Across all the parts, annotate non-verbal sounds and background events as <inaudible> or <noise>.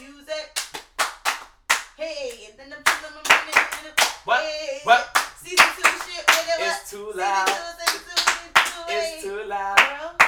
music. Hey, and then I'm my money. and What? Hey, What? Season two shit. It's too loud. season two, season two. It's too loud. Girl.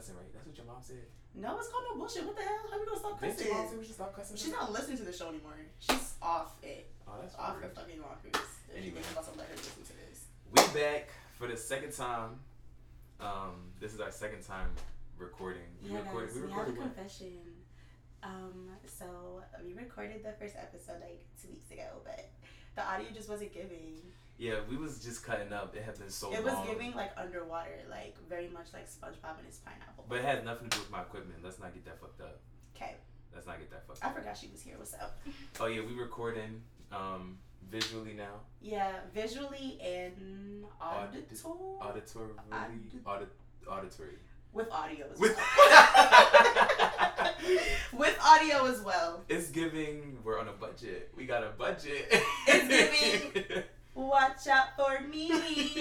Cussing, right? That's what your mom said. No, it's called no bullshit. What the hell? How are we gonna stop Didn't your mom say we should stop cussing? She's not listening to the show anymore. She's off it. Oh, that's Off her rude. fucking rockers. Anyway. about to let her listen to this. We back for the second time. Um, this is our second time recording. We Yeah, recorded. guys, we we have a confession. Um, so we recorded the first episode like two weeks ago, but the audio just wasn't giving. Yeah, we was just cutting up. It had been so it was long. giving like underwater, like very much like SpongeBob and his pineapple. But it had nothing to do with my equipment. Let's not get that fucked up. okay, Let's not get that fucked up. I up. forgot she was here. What's up? Oh yeah, we recording um visually now. Yeah, visually and Audit- auditory Auditory Audit- audit auditory. with audio as well. <laughs> with audio as well. It's giving we're on a budget. We got a budget. It's giving- <laughs> Watch out for me,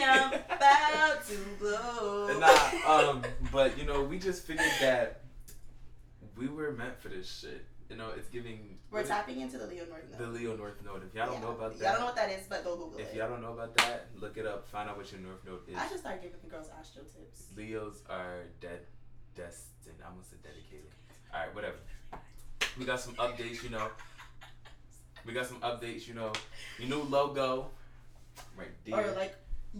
I'm about to blow. nah, um, but you know, we just figured that we were meant for this shit. You know, it's giving We're tapping into the Leo North Node. the Leo North Node. If y'all don't know about that, Y'all don't know what that is, but go Google if it. y'all don't know about that, look it up. Find out what your North Node is. I should start giving the girls astro tips. Leos are dead, destined. I almost said dedicated. All right, whatever. We got some updates, you know. We got some updates, you know. Your new logo, right there. Or like,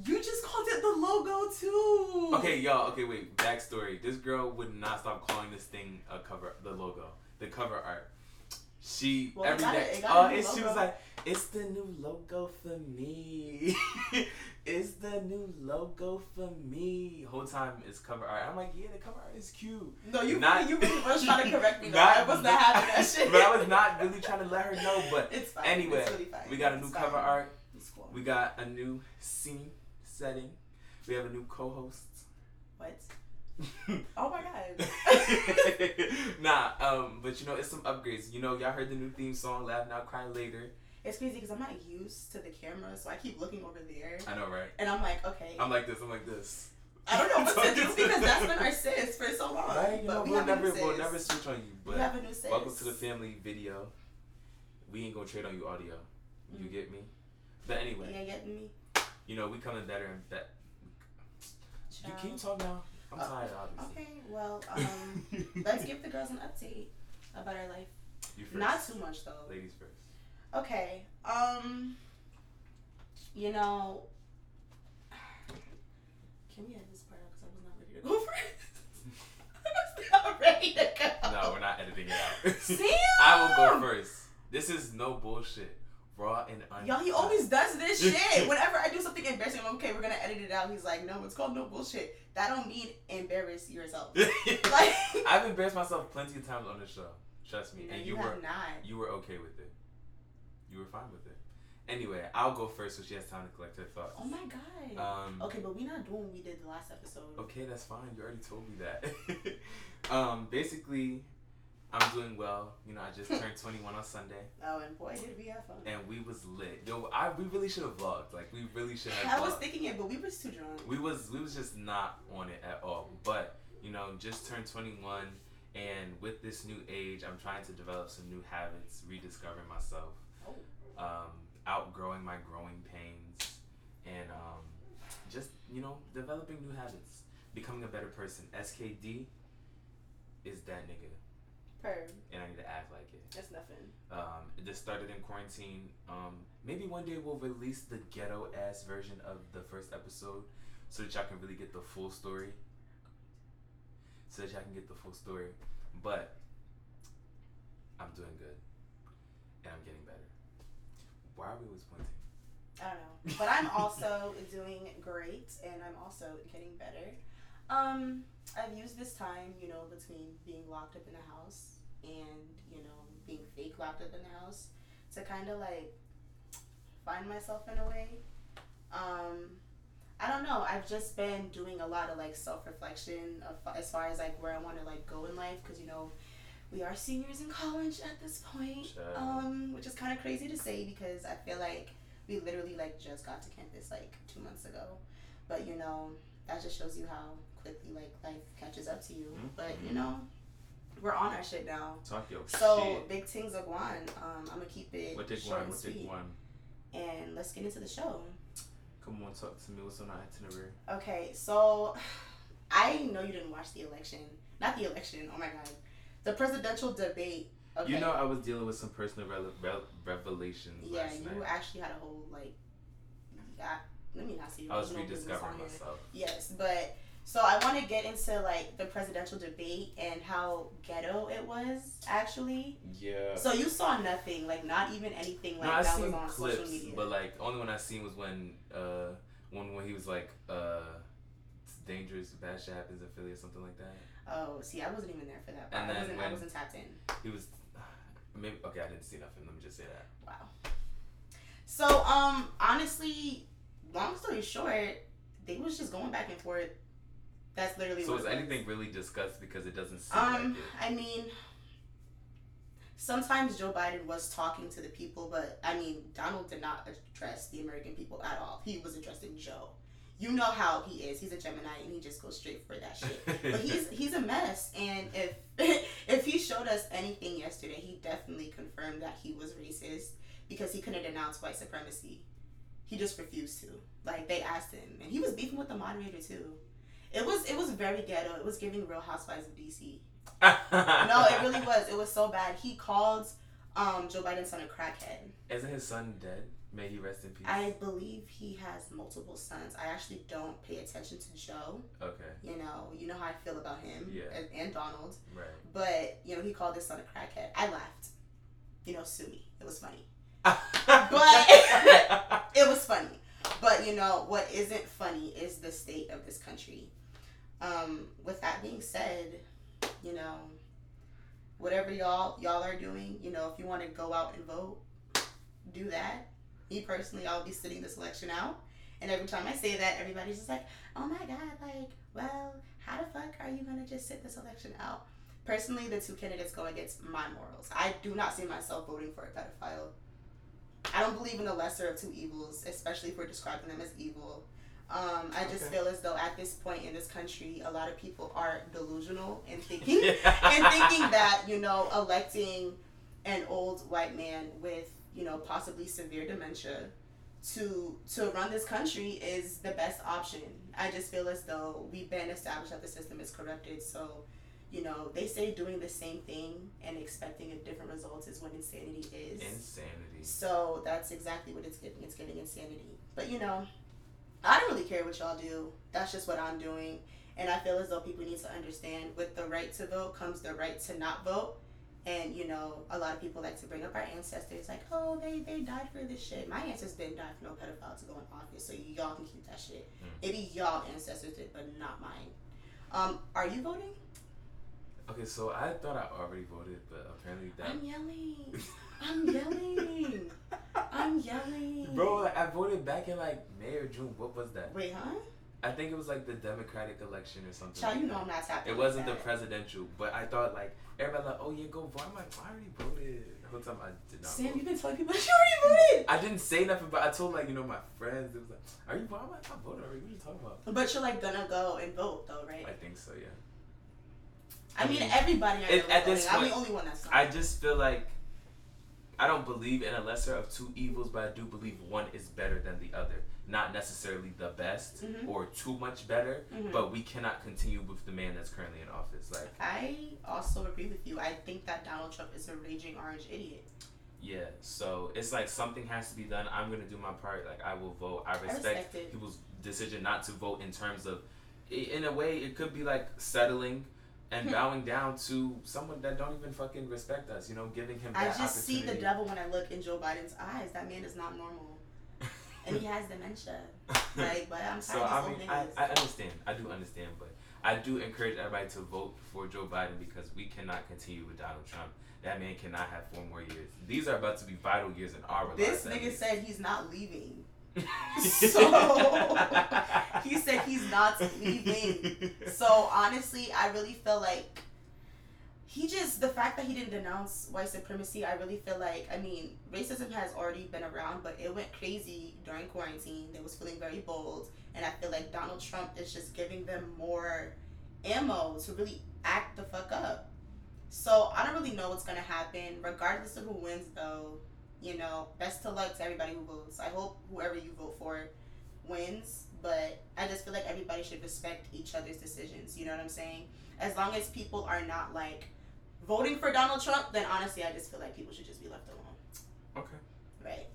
you just called it the logo too. Okay, y'all. Okay, wait. Backstory: This girl would not stop calling this thing a cover, the logo, the cover art. She Well, every day. it Oh, and she was like, "It's the new logo for me. <laughs> it's the new logo for me." Whole time it's cover art. I'm like, "Yeah, the cover art is cute." No, you Not- you really was trying to <laughs> correct me. Though. Not- I was not having that <laughs> shit. but I was not really trying to let her know. But It's fine. anyway, it's really we got a new It's cover fine. art. Cool. We got a new scene setting. We have a new co-host. What? <laughs> Oh my god. <laughs> nah, um, but you know, it's some upgrades. You know, y'all heard the new theme song, Laugh Now, Cry Later. It's crazy because I'm not used to the camera, so I keep looking over there, I know, right? and I'm like, okay, I'm like this, I'm like this. I don't know <laughs> what to do because that's been our sis for so long. Right, you know, we we'll never, we'll never switch on you. we But have a new sis. welcome to the family video. We ain't gonna trade on you audio. You Mhm. get me? But anyway, Yeah, getting me. you know, we coming better and better. You can you talk now? I'm Oh, tired, obviously. Okay, well, <laughs> um, let's give the girls an update about our life. You first. Not too much though. Ladies first. Okay. Um. You know. Can we edit this part out? Because I was not ready to go <laughs> first. I was not ready to go. No, we're not editing it out. Sam! <laughs> I will go first. This is no bullshit. Raw and uncut. Y'all, he always does this shit. Whenever I do something embarrassing, I'm like, okay, we're gonna edit it out. He's like, no, it's called no bullshit. That don't mean embarrass yourself. <laughs> Like, <laughs> I've embarrassed myself plenty of times on the show. Trust me. No, and you, you, were not. you were okay with it. You were fine with it. Anyway, I'll go first so she has time to collect her thoughts. Oh my god. Um okay, but we're not doing what we did the last episode. Okay, that's fine. You already told me that. <laughs> um, basically, I'm doing well. You know, I just turned <laughs> 21 on Sunday, Oh, and boy, did we have fun. and we was lit. Yo, I we really should have vlogged. Like, we really should have. I was thinking it, but we was too drunk. we was we was just not on it at all. But you know, just turned 21, and with this new age, I'm trying to develop some new habits, rediscovering myself, Oh. um, outgrowing my growing pains, and um, just you know, developing new habits, becoming a better person. SKD is that nigga, Perm. and I need to act like it. That's nothing. Um, it just started in quarantine. Um, maybe one day we'll release the ghetto ass version of the first episode so that y'all can really get the full story. So that y'all can get the full story. But I'm doing good. And I'm getting better. Why are are we always pointing? I don't know. But I'm also <laughs> doing great and I'm also getting better. Um, I've used this time, you know, between being locked up in the house and, you know, being fake locked up in the house to kind of like find myself in a way. Um, I don't know. I've just been doing a lot of like self reflection of as far as like where I want to like go in life because you know we are seniors in college at this point, um, which is kind of crazy to say because I feel like we literally like just got to campus like two months ago, but you know that just shows you how quickly like life catches up to you. Mhm. But you know we're on our shit now. Talk your So shit. big things are going. Um, I'm gonna keep it What take short one? and What sweet, one? and let's get into the show. Come on, talk to me. What's on the itinerary? Okay, so <sighs> I know you didn't watch the election. Not the election. Oh my god, the presidential debate. Okay. You know, I was dealing with some personal rele- revelations yeah, last you night. actually had a whole like. Yeah, let me not see. I was rediscovering myself. Yes, but so I want to get into like the presidential debate and how ghetto it was actually. Yeah. So you saw nothing, like not even anything like no, I that seen was on clips, social media. but like the only one I seen was when uh when when he was like uh it's dangerous bad shit happens in Philly or something like that. oh, see, I wasn't even there for that. Part. And I then wasn't. I wasn't tapped in. He was <sighs> maybe okay. I didn't see nothing. Let me just say that. Wow. So, um, honestly, long story short, they was just going back and forth. That's literally So is anything really discussed because it doesn't seem Um, like it. I mean, sometimes Joe Biden was talking to the people, but I mean, Donald did not address the American people at all. He was addressing Joe. You know how he is. He's a Gemini, and he just goes straight for that shit. <laughs> but he's he's a mess and if <laughs> if he showed us anything yesterday he definitely confirmed that he was racist because he couldn't denounce white supremacy he just refused to like they asked him and he was beefing with the moderator too it was it was very ghetto it was giving real housewives of dc <laughs> no it really was it was so bad he called um joe biden's son a crackhead Isn't his son dead? May he rest in peace. i believe he has multiple sons i actually don't pay attention to joe okay. you know you know how i feel about him Yeah. and, and donald Right. But you know, he called his son a crackhead. I laughed. You know, sue me. It was funny. <laughs> but <laughs> It was funny. But you know, what isn't funny is the state of this country. Um, with that being said, you know, whatever y'all y'all are doing, you know, if you want to go out and vote, do that. Me personally, I'll be sitting this election out. And every time I say that, everybody's just like, oh my God, like, well, how the fuck are you going to just sit this election out? Personally, the two candidates go against my morals. I do not see myself voting for a pedophile. I don't believe in the lesser of two evils, especially if we're describing them as evil. Um, I just Okay. feel as though at this point in this country, a lot of people are delusional and <laughs> thinking and thinking that you know electing an old white man with you know possibly severe dementia to to run this country is the best option. I just feel as though we've been established that the system is corrupted. So, you know, they say doing the same thing and expecting a different result is what insanity is. Insanity. So that's exactly what it's giving. It's giving insanity. But you know, I don't really care what y'all do. That's just what I'm doing. And I feel as though people need to understand with the right to vote comes the right to not vote. And you know, a lot of people like to bring up our ancestors, like, oh, they they died for this shit. My ancestors didn't die for no pedophile to go in office, so y'all can keep that shit. Mm. Maybe y'all ancestors did, but not mine. Um, are you voting? Okay, so I thought I already voted, but apparently that. I'm yelling. I'm yelling. I'm yelling. Bro, like, I voted back in like May or June. What was that? Wait, huh? I think it was like the Democratic election or something. Child, like you know that. I'm not tapping. It wasn't the presidential, but I thought like everybody like, oh yeah, go vote. I'm like, I already voted. The whole time I did not. Sam, vote. you've been telling people <laughs> you already voted. I didn't say nothing, but I told like you know my friends. It was like, are you voting? I'm like, I voted already. What are you talking about? But you're like gonna go and vote though, right? I think so, yeah. I, I mean, mean, everybody. I know at this voting. I'm the only one that's not. I just feel like I don't believe in a lesser of two evils, but I do believe one is better than the other. Not necessarily the best Mhm. or too much better, Mhm. but we cannot continue with the man that's currently in office. Like, I also agree with you. I think that Donald Trump is a raging orange idiot. yeah, so it's like something has to be done. I'm gonna do my part. Like, I will vote. I respect, respect people's decision not to vote in terms of, in a way, it could be like settling and <laughs> bowing down to someone that don't even fucking respect us. You know, giving him. I just see the devil when I look in Joe Biden's eyes. That man is not normal, and he has dementia. <laughs> Like, but I'm So I mean, I. I understand. I do understand, but I do encourage everybody to vote for Joe Biden because we cannot continue with Donald Trump. That man cannot have four more years. These are about to be vital years in our This lives. at nigga said he's not leaving. So <laughs> he said he's not leaving. So honestly, I really feel like he just the fact that he didn't denounce white supremacy. I really feel like I mean racism has already been around, but it went crazy during quarantine. They was feeling very bold, and I feel like Donald Trump is just giving them more ammo to really act the fuck up. So I don't really know what's gonna happen, regardless of who wins though you know, best of luck to everybody who votes. I hope whoever you vote for wins, but I just feel like everybody should respect each other's decisions. You know what I'm saying? As long as people are not like voting for Donald Trump, then honestly, I just feel like people should just be left alone. Okay. Right?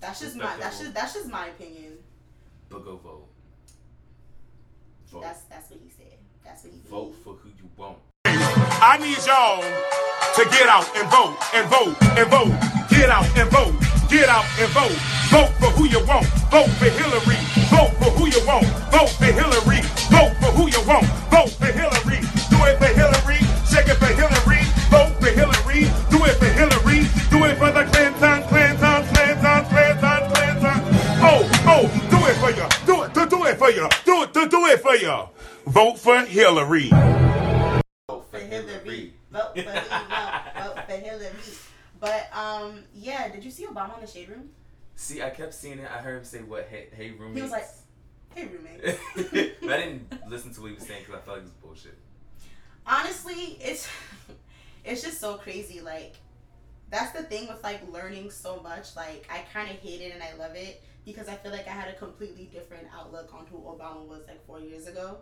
That's just my that's just that's just my opinion. But go vote. Vote. That's that's what he said. That's what he vote believed. for who you want. I need y'all to get out and vote and vote and vote. Get out and vote. Get out and vote. Vote for who you want. Vote for Hillary. Vote for who you want. Vote for Hillary. Vote for who you want. Vote for Hillary. Do it for Hillary. Shake it for Hillary. Vote for Hillary. Do it for Hillary. Do it for the Clinton, Clinton, Clinton, Clinton, Clinton. Oh, oh, do it for you. Do it, to do it for you. Do it, to do it for you. Vote for Hillary. But um, yeah. Did you see Obama in the shade room? See, I kept seeing it. I heard him say what? Hey, hey roommates. He was like, "Hey, roommate." <laughs> but I didn't <laughs> listen to what he was saying because I felt like it was bullshit. honestly it's <laughs> it's just so crazy like that's the thing with like learning so much like i kind of hate it and i love it because i feel like i had a completely different outlook on who obama was like four years ago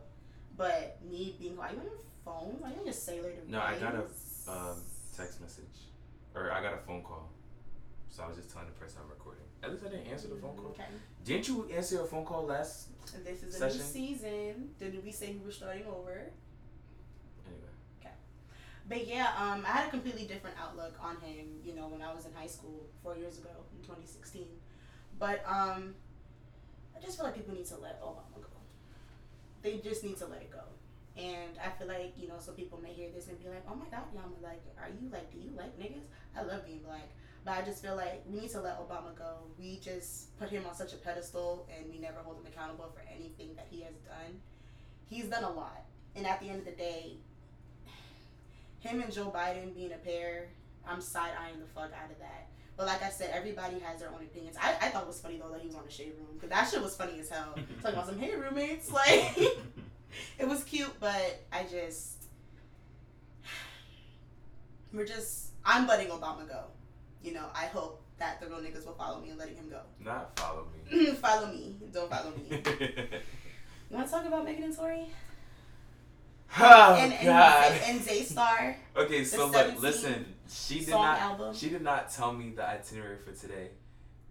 but me being like you on your phone are you on your cellular device No, I got a um, text message, or I got a phone call. So I was just telling the person I'm recording. At least I didn't answer the phone call. okay Didn't you answer a phone call last? this is a Session. new season Didn't we say we were starting over Anyway, Okay. But yeah, um, I had a completely different outlook on him, you know, when I was in high school four years ago in 2016. But um, I just feel like people need to let Obama go. They just need to let it go. And I feel like, you know, some people may hear this and be like, oh my God, Yama, like, are you, like, do you like niggas? I love being black. But I just feel like we need to let Obama go. We just put him on such a pedestal and we never hold him accountable for anything that he has done. He's done a lot. And at the end of the day, him and Joe Biden being a pair, I'm side eyeing the fuck out of that. But like I said, everybody has their own opinions. I, I thought it was funny though that he was on the shade room because that shit was funny as hell. <laughs> Talking about some hey roommates, like <laughs> it was cute, but I just we're just I'm letting Obama go. You know, I hope that the real niggas will follow me and letting him go. not follow me. <laughs> follow me, don't follow me. You want to talk about Megan and Tory oh and and, God. and Daystar okay, so look, listen. She did not. album? She did not tell me the itinerary for today.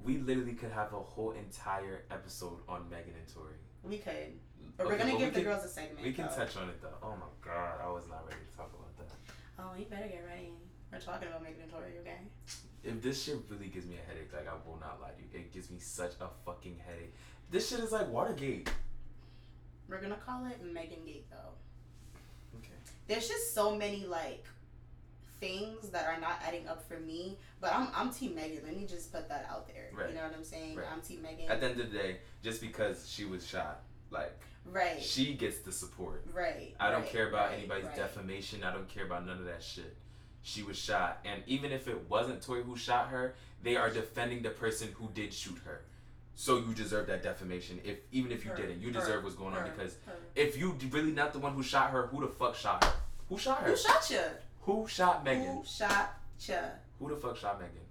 We literally could have a whole entire episode on Megan and Tory. We could, but we're gonna give we the can- girls a segment. We can though. touch on it though. Oh my God, I was not ready to talk about that. Oh, you better get ready. We're talking about Megan and Tory, okay? If this shit really gives me a headache, like I will not lie to you, it gives me such a fucking headache. This shit is like Watergate. We're gonna call it Megan Gate though. Okay. There's just so many like things that are not adding up for me. But I'm I'm Team Megan. Let me just put that out there. Right. You know what I'm saying? Right. I'm Team Megan. At the end of the day, just because she was shot, like right. she gets the support. right. I don't right, care about right, anybody's right. defamation. I don't care about none of that shit. She was shot, and even if it wasn't Tory who shot her, they are defending the person who did shoot her. So you deserve that defamation. If even if you Her, didn't, you her, deserve what's going on because her. if you really not the one who shot her, who the fuck shot her? Who shot her? Who shot you? Who shot Megan? Who shot you? Who the fuck shot Megan?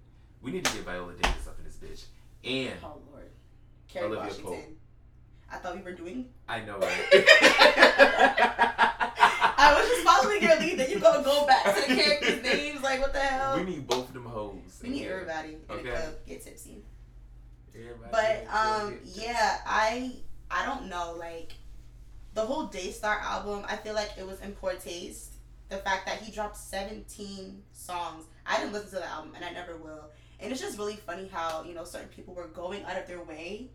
We need to get Viola Davis up in this bitch. And Oh Olivia Washington. Pope. I thought we were doing. I know? <laughs> I was just following your lead. Then you gonna go back to the characters' names. Like what the hell? we need both of them hoes. We need Yeah. everybody in Okay. the club get tipsy. Everybody But um, get- yeah, I I don't know. Like, the whole Daystar album, I feel like it was in poor taste. The fact that he dropped 17 songs. I didn't listen to the album and I never will. And it's just really funny how, you know, certain people were going out of their way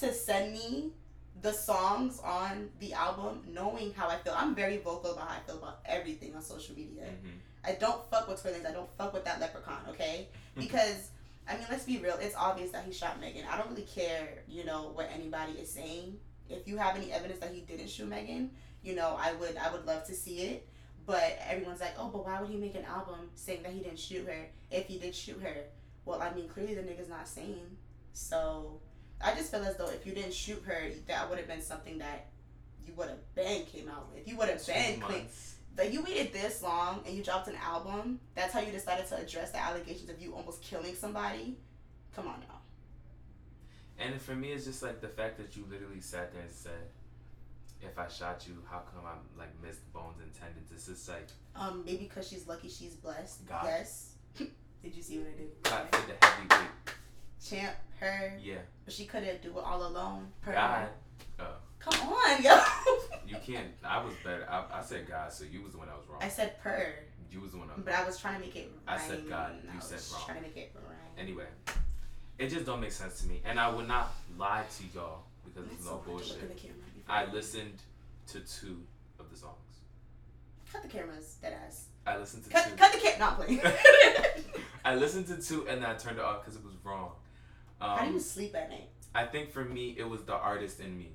to send me the songs on the album knowing how I feel. I'm very vocal about how I feel about everything on social media. Mhm. I don't fuck with Tory I don't fuck with that leprechaun, okay? <laughs> Because I mean, let's be real. It's obvious that he shot Megan. I don't really care, you know, what anybody is saying. If you have any evidence that he didn't shoot Megan, you know, I would I would love to see it. But everyone's like, oh, but why would he make an album saying that he didn't shoot her if he did shoot her? Well, I mean, clearly the nigga's not sane. So I just feel as though if you didn't shoot her, that would have been something that you would have been came out with. You would have been clean like you waited this long and you dropped an album. That's how you decided to address the allegations of you almost killing somebody. Come on now. And for me, it's just like the fact that you literally sat there and said, "If I shot you, how come I'm like missed bones and tendons?" It's just like Um, maybe because she's lucky, she's blessed. God. Yes. <laughs> did you see what I did? God for the heavy weight. Champ, her, Yeah, but she couldn't do it all alone. Per God. Oh, Come on, yo. <laughs> you can't. I was better. I, I said God, so you was the one that was wrong. I said per, You was the one that was but I was trying to make it. I said God, I you was said wrong. Trying to make it right. Anyway, it just don't make sense to me, and I would not lie to y'all because It's no bullshit. I listened to two of the songs. Cut the cameras, dead ass. I listened to Cut, two. cut the cam. Not playing. <laughs> I listened to two and then I turned it off because it was wrong. How do Um, you sleep at night? I think for me, it was the artist in me.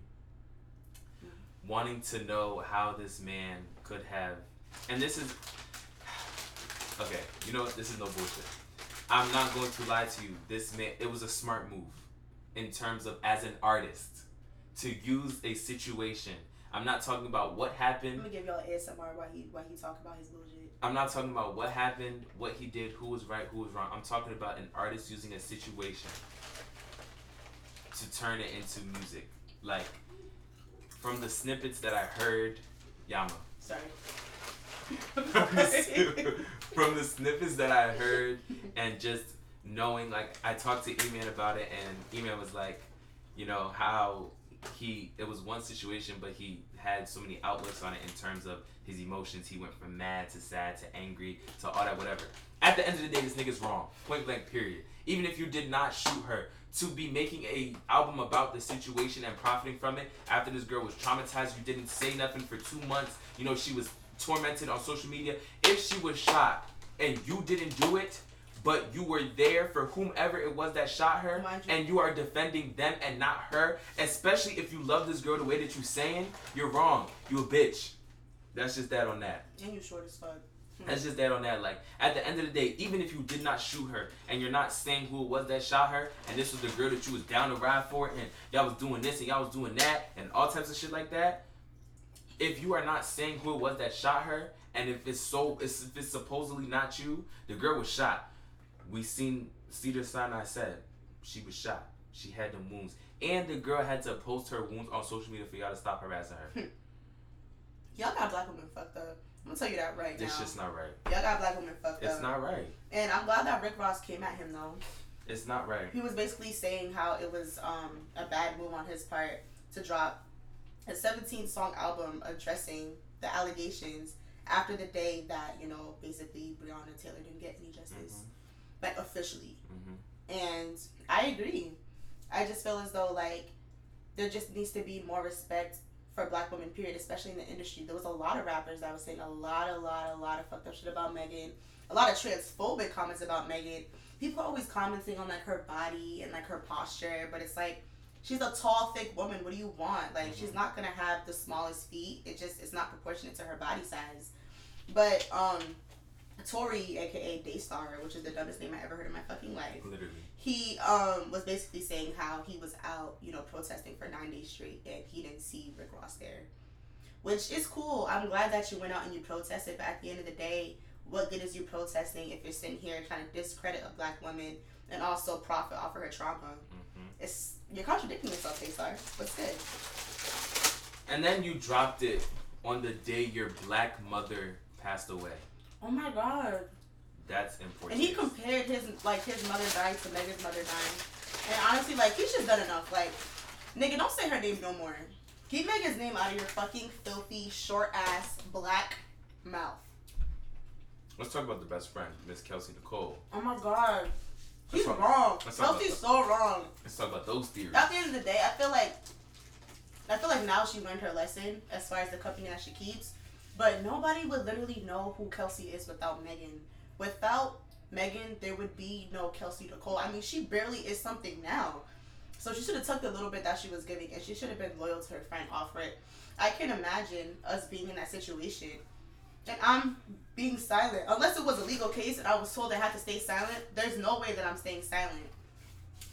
Wanting to know how this man could have. And this is. Okay, you know what? This is no bullshit. I'm not going to lie to you. This man, it was a smart move in terms of as an artist to use a situation. I'm not talking about what I'm happened. gonna give y'all ASMR while he while he talk about his bullshit. I'm not talking about what happened, what he did, who was right, who was wrong. I'm talking about an artist using a situation to turn it into music. Like from the snippets that I heard, Yama. Sorry. From the, <laughs> snippets that I heard and just knowing like I talked to E-Man about it and E-Man was like, you know, how he it was one situation but he had so many outlets on it in terms of his emotions. He went from mad to sad to angry to all that whatever. At the end of the day, this nigga's wrong. Point blank period. Even if you did not shoot her, to be making a album about the situation and profiting from it after this girl was traumatized, you didn't say nothing for two months. You know, she was tormented on social media. If she was shot and you didn't do it, but you were there for whomever it was that shot her, and you are defending them and not her, especially if you love this girl the way that you saying, you're wrong. You a bitch. That's just that on that. And you short as fuck. That's just that on that. Like at the end of the day, even if you did not shoot her and you're not saying who it was that shot her, and this was the girl that you was down to ride for, and y'all was doing this and y'all was doing that, and all types of shit like that. If you are not saying who it was that shot her, and if it's so, if it's supposedly not you, the girl was shot. We seen Cedar Sinai said she was shot. She had them wounds, and the girl had to post her wounds on social media for y'all to stop harassing her. <laughs> Y'all got black women fucked up. I'm gonna tell you that right This now. just not right. Y'all got black women fucked It's up. It's not right. And I'm glad that Rick Ross came at him though. It's not right. He was basically saying how it was um, a bad move on his part to drop a 17 song album addressing the allegations after the day that you know basically Breonna Taylor didn't get any justice, like officially. hmm And I agree. I just feel as though like there just needs to be more respect for black women, period, especially in the industry. There was a lot of rappers that was saying a lot, a lot, a lot of fucked up shit about Megan. A lot of transphobic comments about Megan. People are always commenting on like her body and like her posture, but it's like she's a tall, thick woman. What do you want? Like she's not gonna have the smallest feet. It just it's not proportionate to her body size. But um Tory, aka Daystar, which is the dumbest name I ever heard in my fucking life Literally. he um was basically saying how he was out, you know, protesting for nine days straight and he didn't see Rick Ross there. Which is cool. I'm glad that you went out and you protested, but at the end of the day, what good is you protesting if you're sitting here trying to discredit a black woman and also profit off of her trauma? hmm It's you're contradicting yourself, Daystar. What's good? And then you dropped it on the day your black mother passed away. Oh my god. That's important. And he compared his like his mother dying to Megan's mother dying. And honestly, like he's just done enough. Like, nigga, don't say her name no more. Keep Megan's name out of your fucking filthy, short ass, black mouth. Let's talk about the best friend, Miss Kelsey Nicole. Oh my god. She's Let's talk- wrong. let's Kelsey's about so wrong. Let's talk about those theories. At the end of the day, I feel like I feel like now she learned her lesson as far as the company that she keeps. But nobody would literally know who Kelsey is without Megan. Without Megan, there would be no Kelsey Nicole. I mean, she barely is something now. So she should have took the little bit that she was giving and she should have been loyal to her friend it. I can imagine us being in that situation. And I'm being silent. Unless it was a legal case and I was told I had to stay silent, there's no way that I'm staying silent.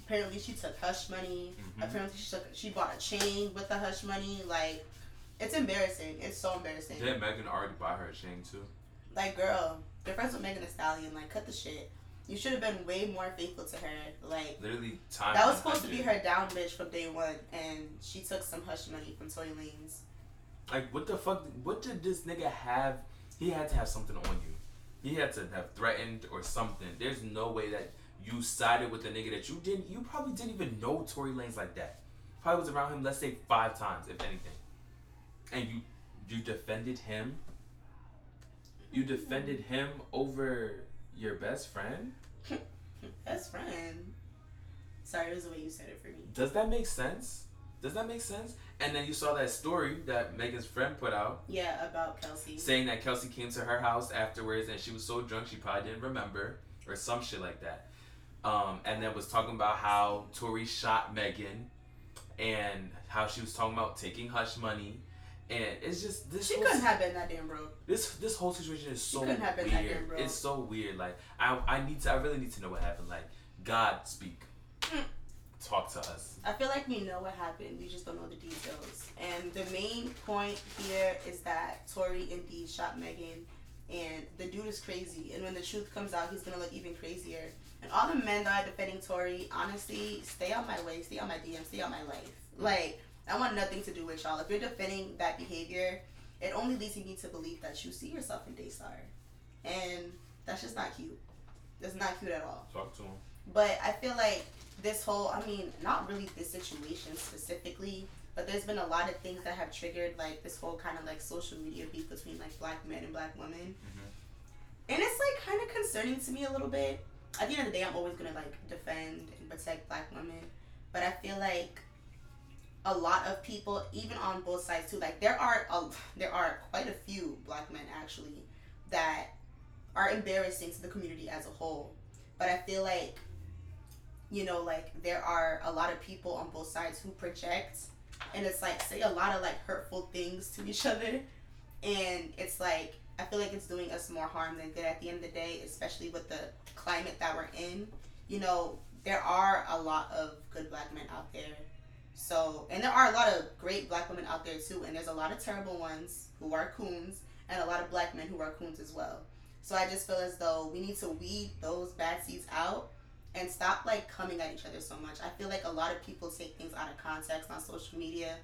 Apparently she took hush money. Mhm. Apparently she took she bought a chain with the hush money. Like it's embarrassing. It's so embarrassing. Did Megan already buy her a chain too? Like girl, you're friends with Megan Thee Stallion. Like cut the shit. You should have been way more faithful to her. Like Literally, time. that was supposed to be her down bitch from day one, and she took some hush money from Tory Lanez. Like, what the fuck? What did this nigga have? He had to have something on you. He had to have threatened or something. There's no way that you sided with a nigga that you didn't. You probably didn't even know Tory Lanez like that. Probably was around him. Let's say five times, if anything. And you, you defended him. You defended him over your best friend. <laughs> Best friend. Sorry, it was the way you said it for me. Does that make sense? Does that make sense? And then you saw that story that Megan's friend put out Yeah, about Kelsey. saying that Kelsey came to her house afterwards and she was so drunk she probably didn't remember or some shit like that. Um, and then was talking about how Tory shot Megan and how she was talking about taking hush money. And it's just this She whole, couldn't have been that damn broke. this this whole situation is so couldn't have been that damn weird. broke. It's so weird. Like I I need to I really need to know what happened. Like God speak. Mm. Talk to us. I feel like we know what happened. We just don't know the details. And the main point here is that Tory indeed shot Megan, and the dude is crazy. And when the truth comes out, he's gonna look even crazier. And all the men that are defending Tory, honestly, stay on my way, stay on my DM, stay on my life. Like I want nothing to do with y'all. If you're defending that behavior, it only leads me to believe that you see yourself in Daystar, and that's just not cute. That's not cute at all. Talk to him. But I feel like this whole, I mean, not really this situation specifically, but there's been a lot of things that have triggered like this whole kind of like social media beef between like black men and black women. Mm-hmm. And it's like kind of concerning to me a little bit. At the end of the day, I'm always gonna like defend and protect black women, but I feel like a lot of people, even on both sides too, like there are a, there are quite a few black men actually that are embarrassing to the community as a whole. But I feel like you know, like there are a lot of people on both sides who project and it's like say a lot of like hurtful things to each other and it's like I feel like it's doing us more harm than good at the end of the day, especially with the climate that we're in. You know, there are a lot of good black men out there. So, and there are a lot of great black women out there too, and there's a lot of terrible ones who are coons, and a lot of black men who are coons as well. So I just feel as though we need to weed those bad seeds out and stop like coming at each other so much. I feel like a lot of people take things out of context on social media,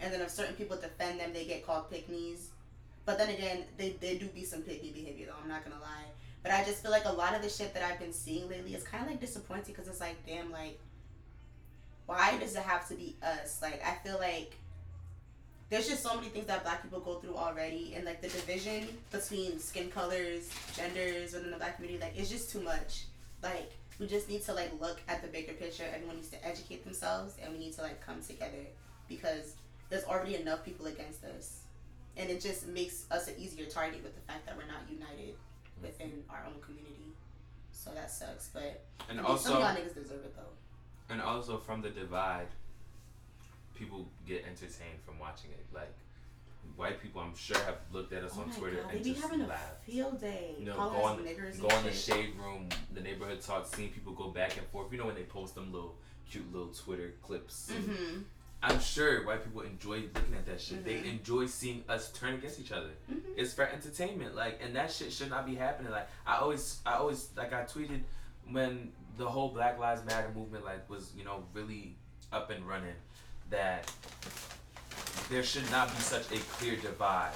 and then if certain people defend them, they get called pick. But then again, they, they do be some pick me behavior though. I'm not gonna lie. But I just feel like a lot of the shit that I've been seeing lately is kind of like disappointing because it's like, damn, like, why does it have to be us? Like, I feel like there's just so many things that black people go through already, and like the division between skin colors, genders within the black community, like, it's just too much. Like, we just need to like look at the bigger picture. Everyone needs to educate themselves, and we need to like come together because there's already enough people against us, and it just makes us an easier target with the fact that we're not united within our own community. So that sucks, but And I mean, some also, of y'all niggas deserve it though. And also from the divide, people get entertained from watching it. Like white people, I'm sure have looked at us Oh on Twitter God, they and be just having a laughed. field day. You know, go us on, go on the shade room, the neighborhood talk, seeing people go back and forth. You know when they post them little cute little Twitter clips. Mm-hmm. I'm sure white people enjoy looking at that shit. They Mhm. enjoy seeing us turn against each other. Mhm. It's for entertainment, like, and that shit should not be happening. Like, I always, I always, like, I tweeted when the whole Black Lives Matter movement, like, was you know really up and running, that there should not be such a clear divide.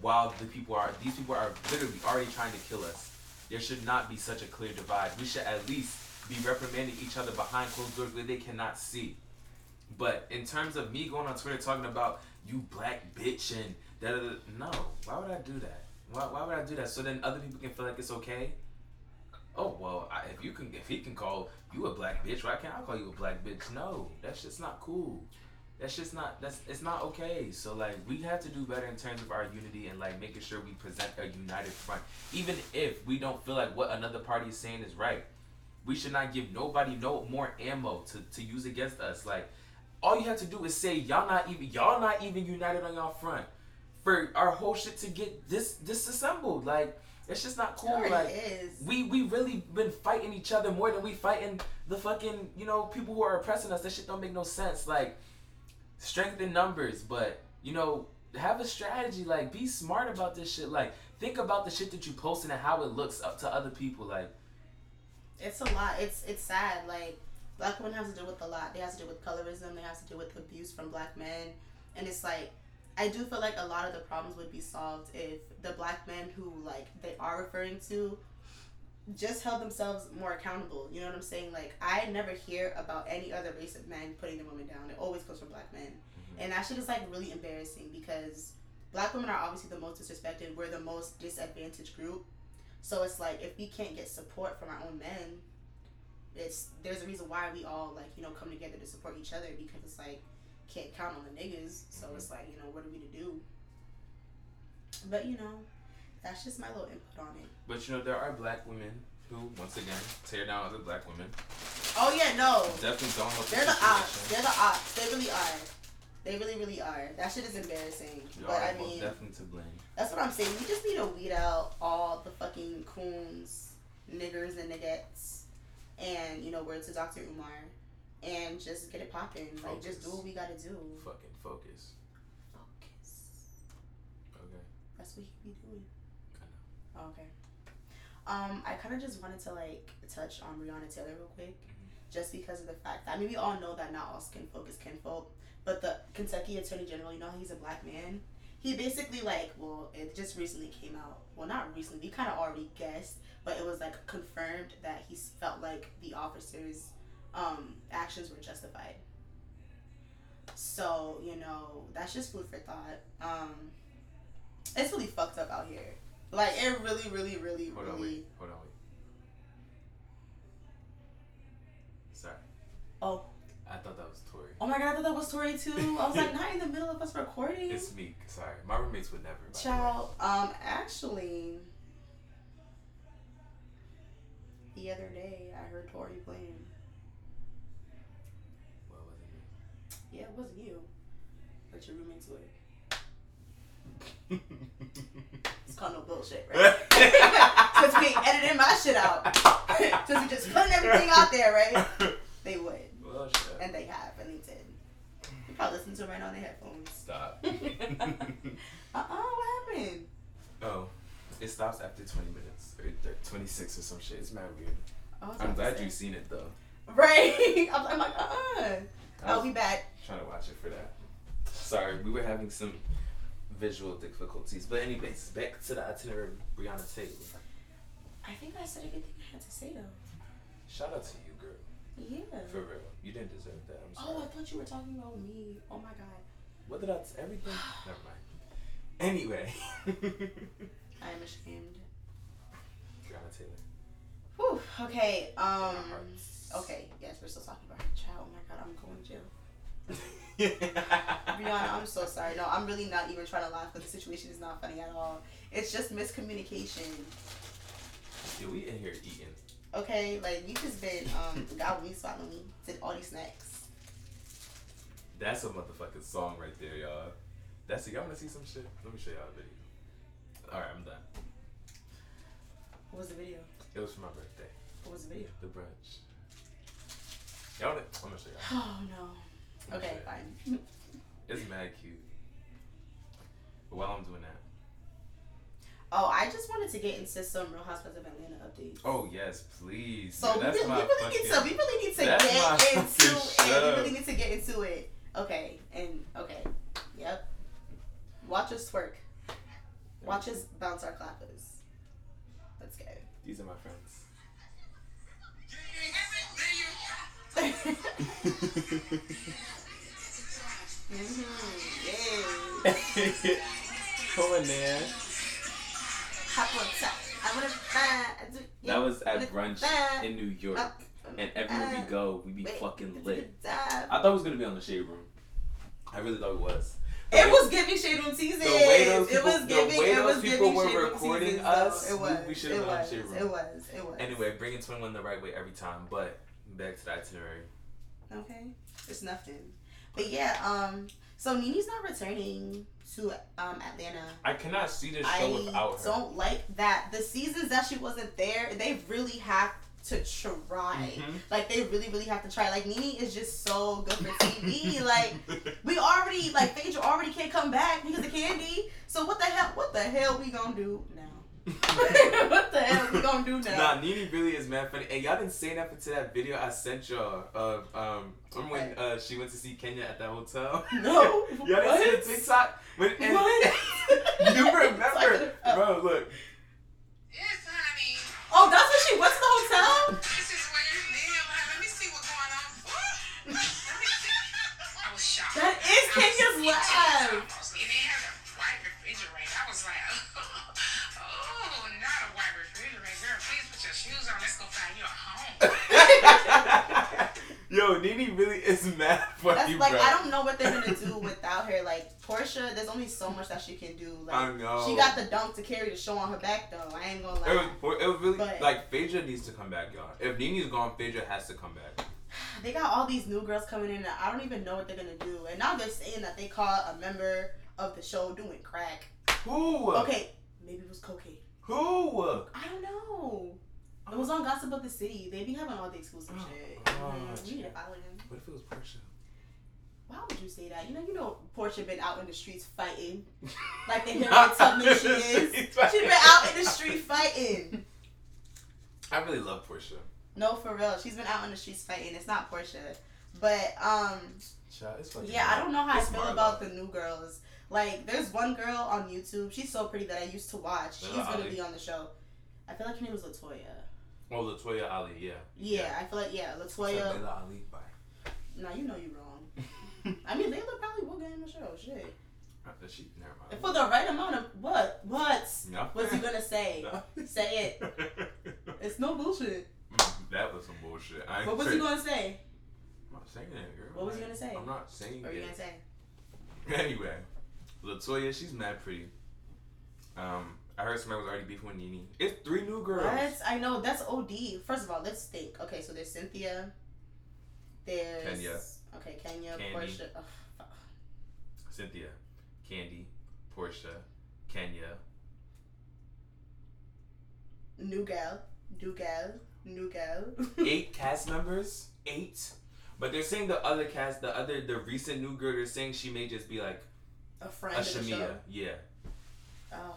While the people are, these people are literally already trying to kill us. There should not be such a clear divide. We should at least be reprimanding each other behind closed doors where they cannot see. But in terms of me going on Twitter talking about you black bitch and da, no, why would I do that? Why, why would I do that? So then other people can feel like it's okay. Oh well, I, if you can, if he can call you a black bitch, why can't I call you a black bitch? No, that's just not cool. That's just not. That's it's not okay. So like we have to do better in terms of our unity and like making sure we present a united front, even if we don't feel like what another party is saying is right. We should not give nobody no more ammo to, to use against us. Like all you have to do is say y'all not even y'all not even united on y'all front for our whole shit to get this disassembled. Like it's just not cool. It like is. we we really been fighting each other more than we fighting the fucking you know people who are oppressing us. That shit don't make no sense. Like strength in numbers, but you know have a strategy. Like be smart about this shit. Like think about the shit that you posting and how it looks up to other people. Like It's a lot. It's it's sad. Like black women have to deal with a lot. They have to deal with colorism. They have to deal with abuse from black men, and it's like I do feel like a lot of the problems would be solved if the black men who like they are referring to just held themselves more accountable. You know what I'm saying? Like I never hear about any other race of men putting the women down. It always comes from black men, mm-hmm. and that shit is like really embarrassing because black women are obviously the most disrespected. We're the most disadvantaged group. So it's like if we can't get support from our own men, it's there's a reason why we all like you know come together to support each other because it's like can't count on the niggas. So mm-hmm. it's like you know what are we to do? But you know, that's just my little input on it. but you know there are black women who once again tear down other black women. Oh yeah, no, Definitely don't help they're the the ops. They're the ops. They really are. They really, really are. That shit is embarrassing. You but I mean, definitely to blame. That's what I'm saying. We just need to weed out all the fucking coons, niggers, and niggettes, and you know, words to Dr. Umar, and just get it popping. Like, just do what we gotta do. Fucking focus. Focus. Okay. That's what he be doing. I Oh, okay. Um, I kind of just wanted to like touch on Breonna Taylor real quick, just because of the fact that I mean we all know that not all skin folk is kinfolk, but the Kentucky Attorney General, you know, he's a black man. He basically like, well, it just recently came out. Well, not recently. We kind of already guessed, but it was like confirmed that he felt like the officers' um, actions were justified. So you know, that's just food for thought. Um, it's really fucked up out here. Like it really, really, really, Hold on, really. wait. Hold on, wait. Sorry. Oh. I thought that was Tori. Oh my god, I thought that was Tori too. I was like, not in the middle of us recording. It's me. Sorry. My roommates would never. Child, um, actually, the other day I heard Tori playing. It wasn't you, but your roommates would. <laughs> It's called no bullshit, right? <laughs> Since we ain't editing my shit out, <laughs> since we just putting everything out there, right? They would, well, shit. and they have, and they did. You probably listen to it right now on their headphones. Stop. Uh uh what happened? oh, it stops after 20 minutes. Or 26 or some shit. It's mad weird. I was I'm glad you've seen it though. Right. I'm, I'm like, uh uh I I'll be back. trying to watch it for that. Sorry, we were having some visual difficulties. But anyways, back to the itinerary of Breonna Taylor. I think I said everything I had to say though. Shout out to you, girl. Yeah. For real. You didn't deserve that. I'm sorry. Oh, I thought you were talking about me. Oh my god. What did I t- everything? <sighs> Never mind. Anyway. <laughs> I am ashamed. Breonna Taylor. Whew. Okay. Um. Okay. Yes, we're still talking about her child. Oh my god, I'm going to jail. <laughs> Breonna, I'm so sorry. No, I'm really not even trying to laugh because the situation is not funny at all. It's just miscommunication. Yeah, we in here eating. Okay, like you just been um <laughs> gobbling, swallowing me, did all these snacks. That's a motherfucking song right there, y'all. That's it. Y'all wanna see some shit? Let me show y'all a video. Alright, I'm done. What was the video? It was for my birthday. What was the video? The brunch. Y'all wanna, I'm gonna show y'all. Oh no. I'm Okay, fine. <laughs> It's mad cute. But while I'm doing that. Oh, I just wanted to get into some Real Housewives of Atlanta updates. Oh yes, please. So Yeah, we, that's really, we my really need to we really need to get into fucking it. We really need to get into it. Okay, and okay, yep. Watch us twerk. Watch us bounce our clappers. Let's go. These are my friends. <laughs> <laughs> Mm-hmm. Yeah. <laughs> Come on, man. Hop on top. I wanna. That was at brunch in New York. Up. And everywhere we go, we be Wait, fucking lit. I thought it was gonna be on the shade room. I really thought it was. It was giving Shade Room seasons. the way those it people, was giving. the way it those was people giving were Shade recording us. It we- was. we should have been on. Shade Room. It was. It was. Anyway, bringing 21 the right way every time, but back to the itinerary. Okay. It's nothing. But yeah. Um. So Nene's not returning to um Atlanta. I cannot see this show I without her. I don't like that. The seasons that she wasn't there, they really have to try. Mhm. Like they really, really have to try. Like Nene is just so good for TV. like we already, like Phaedra already can't come back because of Kandi. So what the hell? What the hell we gonna do now? <laughs> what the hell are we gonna do now? Nah, Nene really is mad funny. And y'all been saying say nothing to that video I sent y'all of um remember when uh, she went to see Kenya at that hotel? No. <laughs> y'all didn't What? see the TikTok? When, and, What? <laughs> you remember? Bro, look. Yes, honey. Oh, that's when she went to the hotel. This is where you live. Let me see what's going on. Let me see. I was shocked. That is Kenya's laugh. Yo, Nene really is <laughs> mad funny, That's like bro. I don't know what they're gonna do <laughs> without her. Like Porsha, there's only so much that she can do. Like I know. she got the dunk to carry the show on her back though. I ain't gonna It lie. was, it was really But- like Phaedra needs to come back, y'all. If Nene's gone, Phaedra has to come back. <sighs> They got all these new girls coming in. And I don't even know what they're gonna do. And now they're saying that they caught a member of the show doing crack. Who? Okay, maybe it was cocaine. Who? I. It was on Gossip of the City. They be having all the exclusive Oh, shit. oh, Mhm. We need to follow them. What if it was Porsha? Why would you say that? You know, you know, Porsha been out in the streets fighting, <laughs> like the Harriet Tubman she is. She been out in the street fighting. <laughs> I really love Porsha. No, for real, she's been out in the streets fighting. It's not Porsha, but um, Child, yeah, I don't know how It's I feel about the new girls. Like, there's one girl on YouTube. She's so pretty that I used to watch. She's gonna Ali. be on the show. I feel like her name was Latoya. Oh, Latoya Ali, yeah. Yeah, I feel like yeah, It's Latoya. like Layla Ali, bye. Nah, you know you're wrong. <laughs> I mean, Layla probably will get in the show. Shit. Uh, She, never mind. For the right amount of what? What? No. What's he gonna say? <laughs> No. Say it. It's no bullshit. Mm, that was some bullshit. I ain't What was he gonna say? I'm not saying that, girl. What was he gonna say? I'm not saying What were you it. gonna say? <laughs> Anyway, Latoya, she's mad pretty. Um, I heard somebody was already beefing with Nene. It's three new girls. What? I know that's OD. First of all, let's think. Okay, so there's Cynthia. There's Kenya. Okay, Kenya, Kandi. Porsha. Ugh. Cynthia, Kandi, Porsha, Kenya. New gal, new gal, new gal. <laughs> Eight cast members. Eight. But they're saying the other cast, the other, the recent new girl, they're saying she may just be like A friend a of the show. Shamea. Yeah. Oh.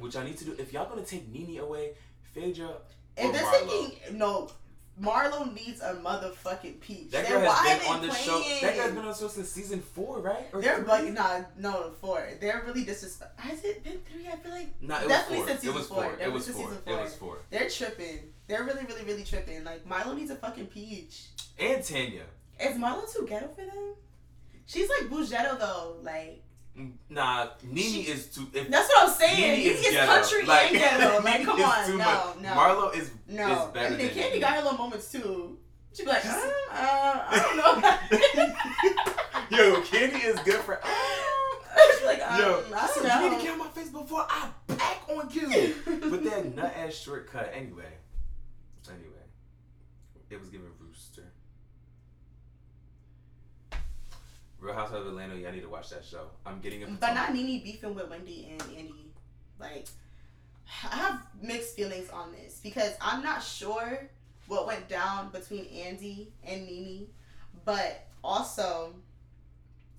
Which I need to do. If y'all gonna take Nene away, Phaedra. If they're Marlo. thinking no, Marlo needs a motherfucking peach. That Then girl why has been on the show. That guy's been on the show since season four, right? Or They're three? like nah, no four. They're really disrespect. Has it been three? I feel like Nah, it was Definitely four. since It season was four. four. It was four. season It was four. they're tripping. They're really, really, really tripping. Like Marlo needs a fucking peach. And Tanya. Is Marlo too ghetto for them? She's like Bougetto though. Like Nah, Nene She- is too. If that's what I'm saying. Nene He is ghetto. country like, and ghetto. Like <laughs> come on, no, much. no, Marlo is no. is better mean, than Kandi Nene. got her little moments too. She'd be like, uh, uh, I don't know. <laughs> Yo, Kandi is good for. <laughs> She's like, um, Yo, I don't you need know. to get on my face before I back on you. But that nut ass shortcut. Anyway, anyway, it was given Real Housewives of Atlanta. Y'all need to watch that show. I'm getting it. But not Nene beefing with Wendy and Andy. Like, I have mixed feelings on this because I'm not sure what went down between Andy and Nene, but also,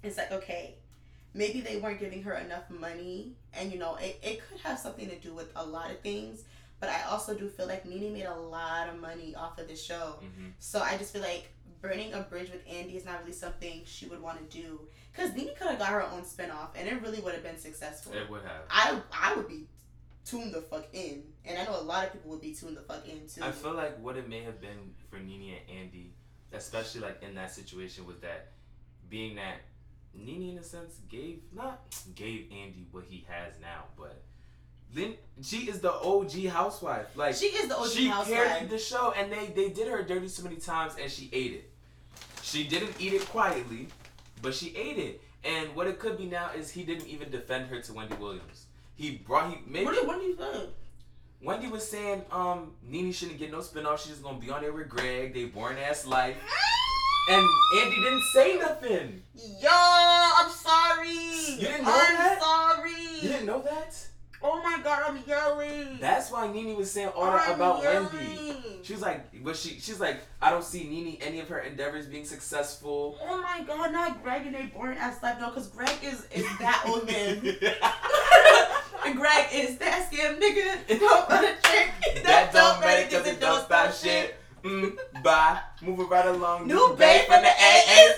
it's like okay, maybe they weren't giving her enough money, and you know, it, it could have something to do with a lot of things. But I also do feel like Nene made a lot of money off of the show. hmm So I just feel like burning a bridge with Andy is not really something she would want to do. Cause Nene could have got her own spinoff, and it really would have been successful. It would have. I I would be tuned the fuck in, and I know a lot of people would be tuned the fuck in too. I feel like what it may have been for Nene and Andy, especially like in that situation, was that being that Nene in a sense gave not gave Andy what he has now, but then she is the OG housewife. Like She is the OG she housewife. carried the show, and they they did her dirty so many times, and she ate it. She didn't eat it quietly, but she ate it. And what it could be now is he didn't even defend her to Wendy Williams. He brought he maybe What did you think? Wendy was saying um Nene shouldn't get no spinoff. She's just gonna be on there with Greg. They boring ass life. And Andy didn't say nothing. Yo, I'm sorry. You didn't know I'm that? sorry. You didn't know that? Oh my god, I'm yelling. That's why Nene was saying all that I'm about yelling. Wendy. She was like, but she she's like, I don't see Nene any of her endeavors being successful. Oh my god, not Greg and they boring ass life though, cause Greg is is that old man. <laughs> and Greg is that scam nigga. <laughs> Don't let it trick. that don't matter cause it don't stop shit. Mm, bye. Moving right along. New babe from the AA.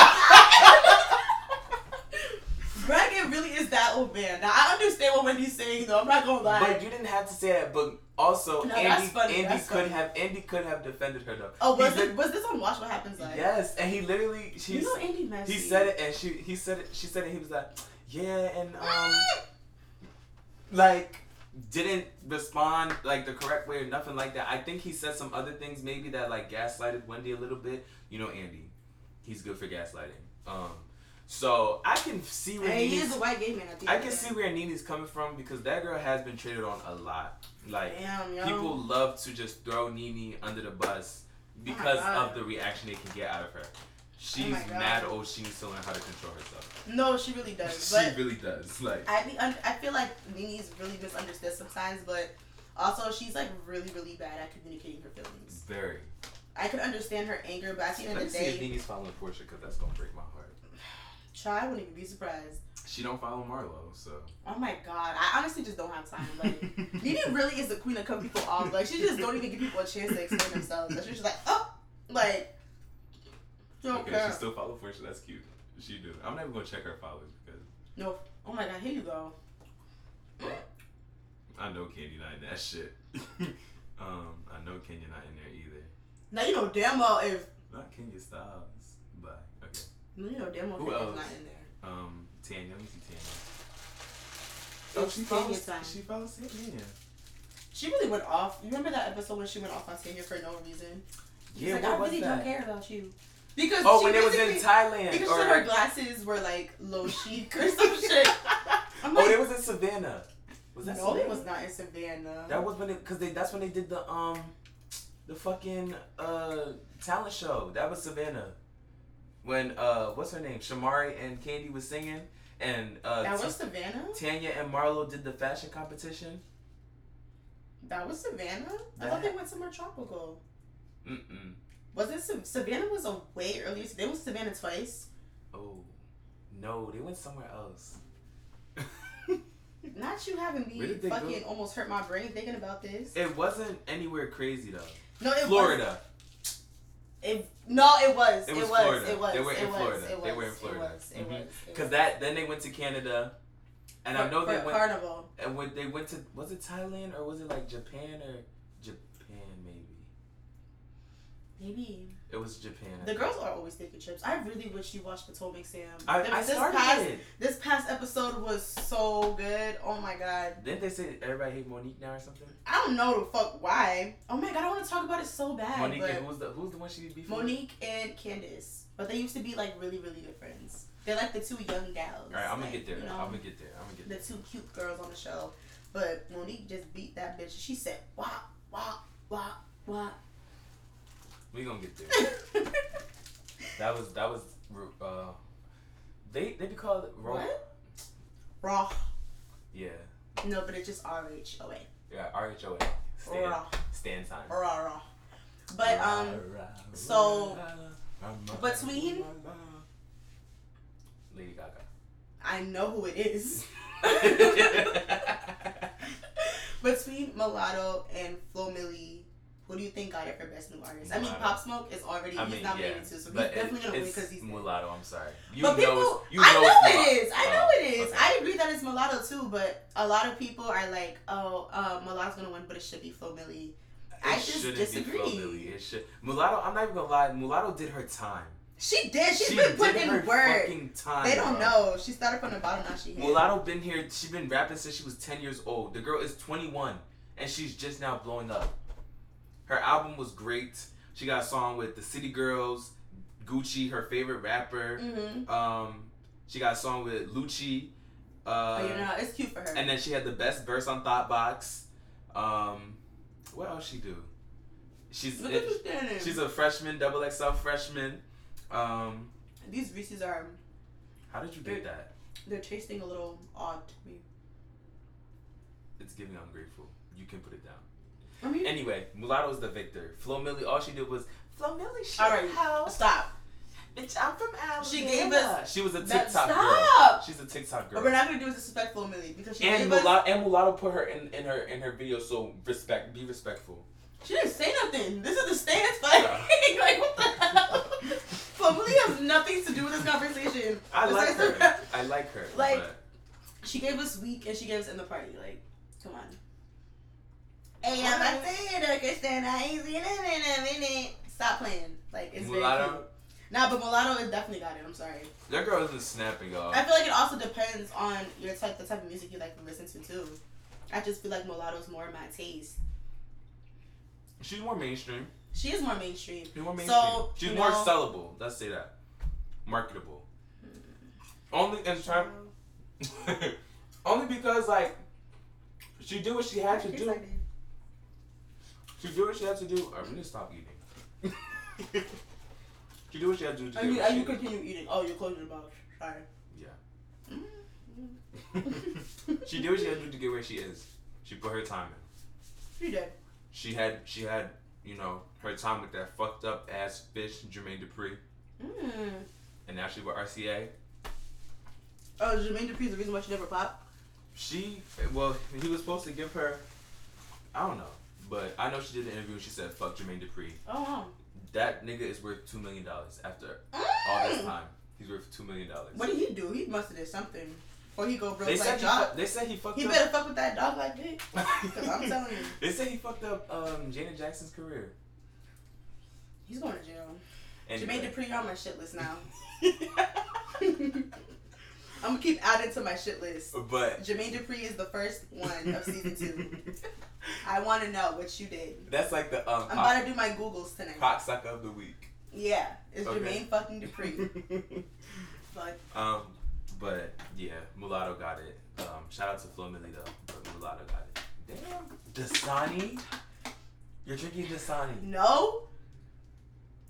<laughs> Greg, it really that old man. Now I understand what Wendy's saying though. I'm not gonna lie. But you didn't have to say that. But also, No, Andy, funny, Andy could funny. have Andy could have defended her though. oh, was this, was this on Watch What Happens Live? Yes, and he literally she You know Andy messy. he said it and she he said it she said it he was like yeah and um like didn't respond like the correct way or nothing like that. I think he said some other things maybe that like gaslighted Wendy a little bit. You know Andy, he's good for gaslighting. Um, so I can see where Hey, he is a white gay man. I can see where Nene's coming from because that girl has been traded on a lot. Like Damn, people love to just throw Nene under the bus because Oh of the reaction they can get out of her. Oh she's my God. mad old. She needs to learn how to control herself. No, she really does. <laughs> she really does. Like I be, un- I feel like Nene's really misunderstood sometimes, but also she's like really really bad at communicating her feelings. very. I could understand her anger, but at the end Let of the see if day, Nene's following Porsha because that's gonna break my heart. Try I wouldn't even be surprised. She don't follow Marlo, so. Oh my god, I honestly just don't have time. Like <laughs> Nene really is the queen of cut people off. Like she just don't even give people a chance to explain themselves. Like, she's just like, oh, like. Don't Okay, care. she still follow Porsha. That's cute. She do. I'm never gonna check her followers because No. Oh my god, here you go. I know Kandi not in that shit. <laughs> um, I know Kenya not in there either. Now you know damn well if Not Kenya Styles, okay. You know well Who else? not in there. Um, Tanya. Let me see Tanya. Oh, she time. She follows Tanya. She really went off. You remember that episode when she went off on Tanya for no reason? Yeah, like, I really that? don't care about you. Because Oh, when it was in Thailand. Because or her glasses were like low chic or some <laughs> shit. I'm oh, it was in Savannah. Was that no, Savannah? it was not in Savannah. That was when it, cause they that's when they did the um, the fucking uh talent show. That was Savannah. When uh, what's her name? Shamari and Kandi was singing, and uh, that was Savannah. Tanya and Marlo did the fashion competition. That was Savannah. I thought they went somewhere tropical. Mm mm. Was it Sav- Savannah? Was a way earlier. They was Savannah twice. Oh, no, they went somewhere else. <laughs> Not you having me Where did they fucking go? almost hurt my brain thinking about this. it wasn't anywhere crazy though. no, it Florida. Was, it, no, it was. It It was was. Florida. It was. They were it in was, Florida. It was. They were in Florida. It was. It Mhm. was. Cause that then they went to Canada, and I For- know they for went. Carnival. And when they went to was it Thailand or was it like Japan or Japan maybe? Maybe It was Japan. The girls are always taking trips. I really wish you watched Potomac Sam. I, I this started past, it. This past episode was so good. Oh my god. Didn't they say everybody hate Monique now or something? I don't know the fuck why. Oh my god, I don't want to talk about it so bad. Monique and who's the who's the one she with? Monique and Candiace, but they used to be like really, really good friends. They're like the two young gals. All right, I'm gonna like, get there. you know, I'm gonna get there. I'm gonna get there. the there. two cute girls on the show. But Monique just beat that bitch. She said, "Wah, wah, wah, wah." We gonna get there. <laughs> That was that was uh, they they be called ro- what? Raw. Yeah, No, but it's just R H O A. yeah. R H O A. Stand Raw. stand sign. Raw, raw. But um, so, between- Lady Gaga. I know who it is. <laughs> <laughs> Between Mulatto and Flo Milli, who do you think got it for best new artist? I mean, Pop Smoke is already I he's mean, nominated yeah, too, so he's but definitely it- gonna win because he's there. mulatto. I'm sorry. You but know, people, it's, you I know, know it's it is. I know Oh, it is. okay. I agree that it's mulatto too, but a lot of people are like, "Oh, uh, mulatto's gonna win, but it should be Flo Milli." I just disagree. Be Flo Milli. It should. Mulatto. I'm not even gonna lie. Mulatto did her time. She did. She's she been putting her in work. fucking time. They don't bro. know. She started from the bottom. Now she hit. Mulatto been here. She's been rapping since she was ten years old. The girl is twenty one, and she's just now blowing up. Her album was great. She got a song with the City Girls, Gucci, her favorite rapper. Mm-hmm. Um, she got a song with Lucci. Uh, but you know, it's cute for her. and then she had the best verse on Thot Box. Um, what else she do? She's Look it- she's a freshman, double XL freshman. Um, These Reese's are how did you get that? they're tasting a little odd to me. It's giving ungrateful. You can put it down. I mean, Anyway, Mulatto was the victor. Flo Milli, all she did was Flo Milli shit all right, house. stop. Bitch, I'm from Alabama. She gave us- She was a TikTok girl. stop! She's a TikTok girl. we're not gonna do is disrespectful Milli because she and gave us. Mulatto, and Mulatto put her in, in her in her video. So respect, be respectful. She didn't say nothing. This is the stance <laughs> fight. Yeah. like what the hell? <laughs> Flo Milli has nothing to do with this conversation. I like her. I like her. Like- but She gave us week and she gave us in the party. Like, come on. Hey, I'm a theater, Kristen. I ain't seen it in a minute. Stop playing. Like, it's very Mulatto? cute. Nah, but Mulatto has definitely got it. I'm sorry. that girl isn't snapping, y'all. I feel like it also depends on your type, the type of music you like to listen to too. I just feel like Mulatto's more of my taste. She's more mainstream. She is more mainstream. She's more mainstream. So, She's more know- sellable. Let's say that. Marketable. Only in time. <laughs> Only because like she did what she had to do. like- She did what she had to do. I really stop eating. <laughs> she did what she had to do. To And you, and you continue eating. Oh, you're closing the box. Sorry. Yeah. Mm. she did what she had to do to get where she is. She put her time in. She did. She had she had you know her time with that fucked up ass bitch Jermaine Dupri, Mm. and now she with RCA. Oh, Jermaine Dupri's the reason why she never popped. She well he was supposed to give her I don't know, but I know she did the interview and she said fuck Jermaine Dupri. Oh, wow. That nigga is worth two million dollars after all this Mm. time. He's worth two million dollars. What did he do? He must have did something. Or he go broke They like said he, Jock. they said he fucked He up. better fuck with that dog like dick. <laughs> Cause I'm telling you, They said he fucked up um, Janet Jackson's career. he's going to jail. Anyway. Jermaine Dupri, you're on my shit list now. <laughs> I'm gonna keep adding to my shit list. but Jermaine Dupri is the first one of season two. <laughs> I want to know what you did. That's like the um I'm about to do my Googles tonight. cocksucker of the week. Yeah, it's Okay. Jermaine fucking Dupri. <laughs> But um, but yeah, Mulatto got it. Um, shout out to Flo Milli though, but Mulatto got it. Damn, Dasani, you're drinking Dasani. no.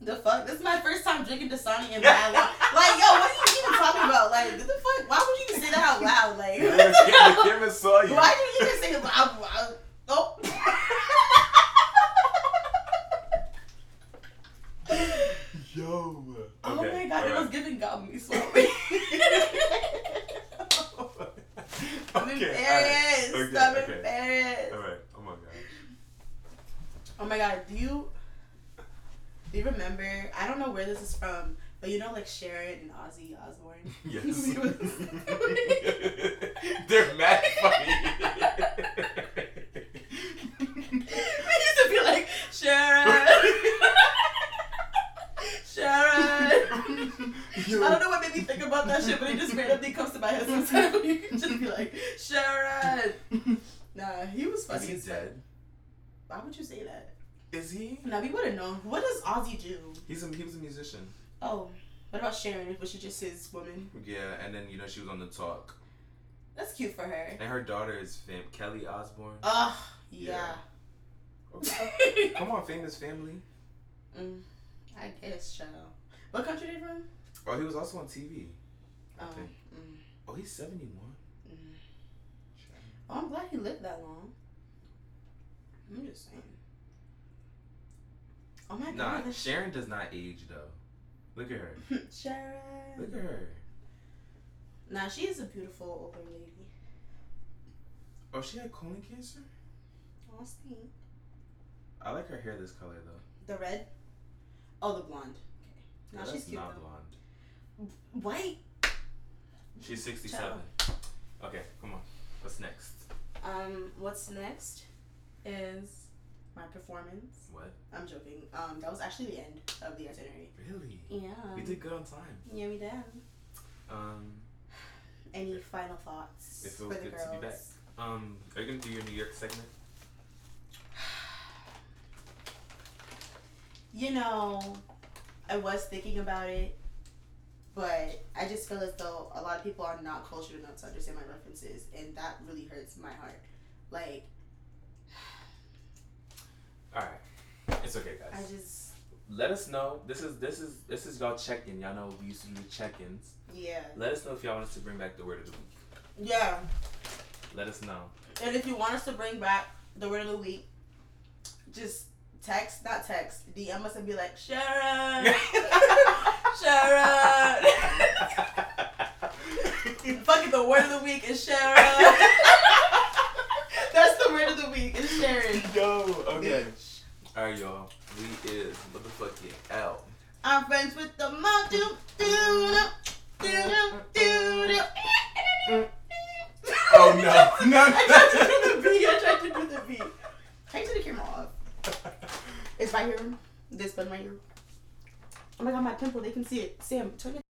The fuck? This is my first time drinking Dasani in my <laughs> life. Like, yo, what are you even talking about? Like, the fuck? Why would you even say that out loud? Like, the camera saw you. why did you even say it loud? loud? Oh. Yo. oh my god, it alright. was giving God me. <laughs> I'm okay, embarrassed. alright. Okay, I'm okay. embarrassed. All right. Oh my god. Oh my god, do you do you remember? I don't know where this is from, but you know, like Sharon and Ozzy Osbourne. <laughs> Yes. <laughs> <laughs> They're mad funny. I used to be like Sharon, Sharon. I don't know what made me think about that shit, but it just randomly comes to my head sometimes. You can just be like Sharon. Nah, he was Is funny. he dead? Why would you say that? Is he? Nah, we would have known. What does Ozzy do? He's a he was a musician. Oh, what about Sharon? Was she just his woman? Yeah, and then you know she was on the talk, That's cute for her. and her daughter is fam- Kelly Osbourne. Ugh, yeah. Okay. <laughs> Come on, famous family. mm, I guess, child. What country they from? Oh, he was also on TV. I Oh, think. mm, Oh, he's seventy one. mm. oh, I'm glad he lived that long. I'm just saying. Oh my Nah, god, this Sharon does not age though. Look at her. <laughs> Sharon. Look at her. Nah, she is a beautiful older lady. Oh, she had colon cancer. Oh, stink. I like her hair this color though. The red. Oh, the blonde. Okay. No, Yeah, she's cute not though. blonde. White. She's sixty-seven. Okay, come on. What's next? Um, what's next is my performance. What? I'm joking. Um, that was actually the end of the itinerary. Really? Yeah. we did good on time. Yeah, we did. Um, Any final thoughts It for feels the good girls? to be back. um, are you gonna do your New York segment? <sighs> You know, I was thinking about it, but I just feel as though a lot of people are not cultured enough to understand my references, and that really hurts my heart. Like, All right, it's okay, guys. I just, Let us know. This is this is this is y'all check-in. Y'all know we used to do check-ins. yeah, Let us know if y'all want us to bring back the word of the week. yeah. Let us know. And if you want us to bring back the word of the week, just text, not text, DM us and be like, Sharon, <laughs> Sharon. <laughs> Fuck it, the word of the week is Sharon. That's the word of the week is Sharon. <laughs> Yo, okay. All right, y'all. We is motherfucking out. I'm friends with the mom. Do, do, do, do, do, do. Oh no, <laughs> no, I tried to do the beat. I tried to do the beat. Can you the camera off? <laughs> It's right here. This button right here. Oh my god, my pimple. They can see it. Sam, turn it.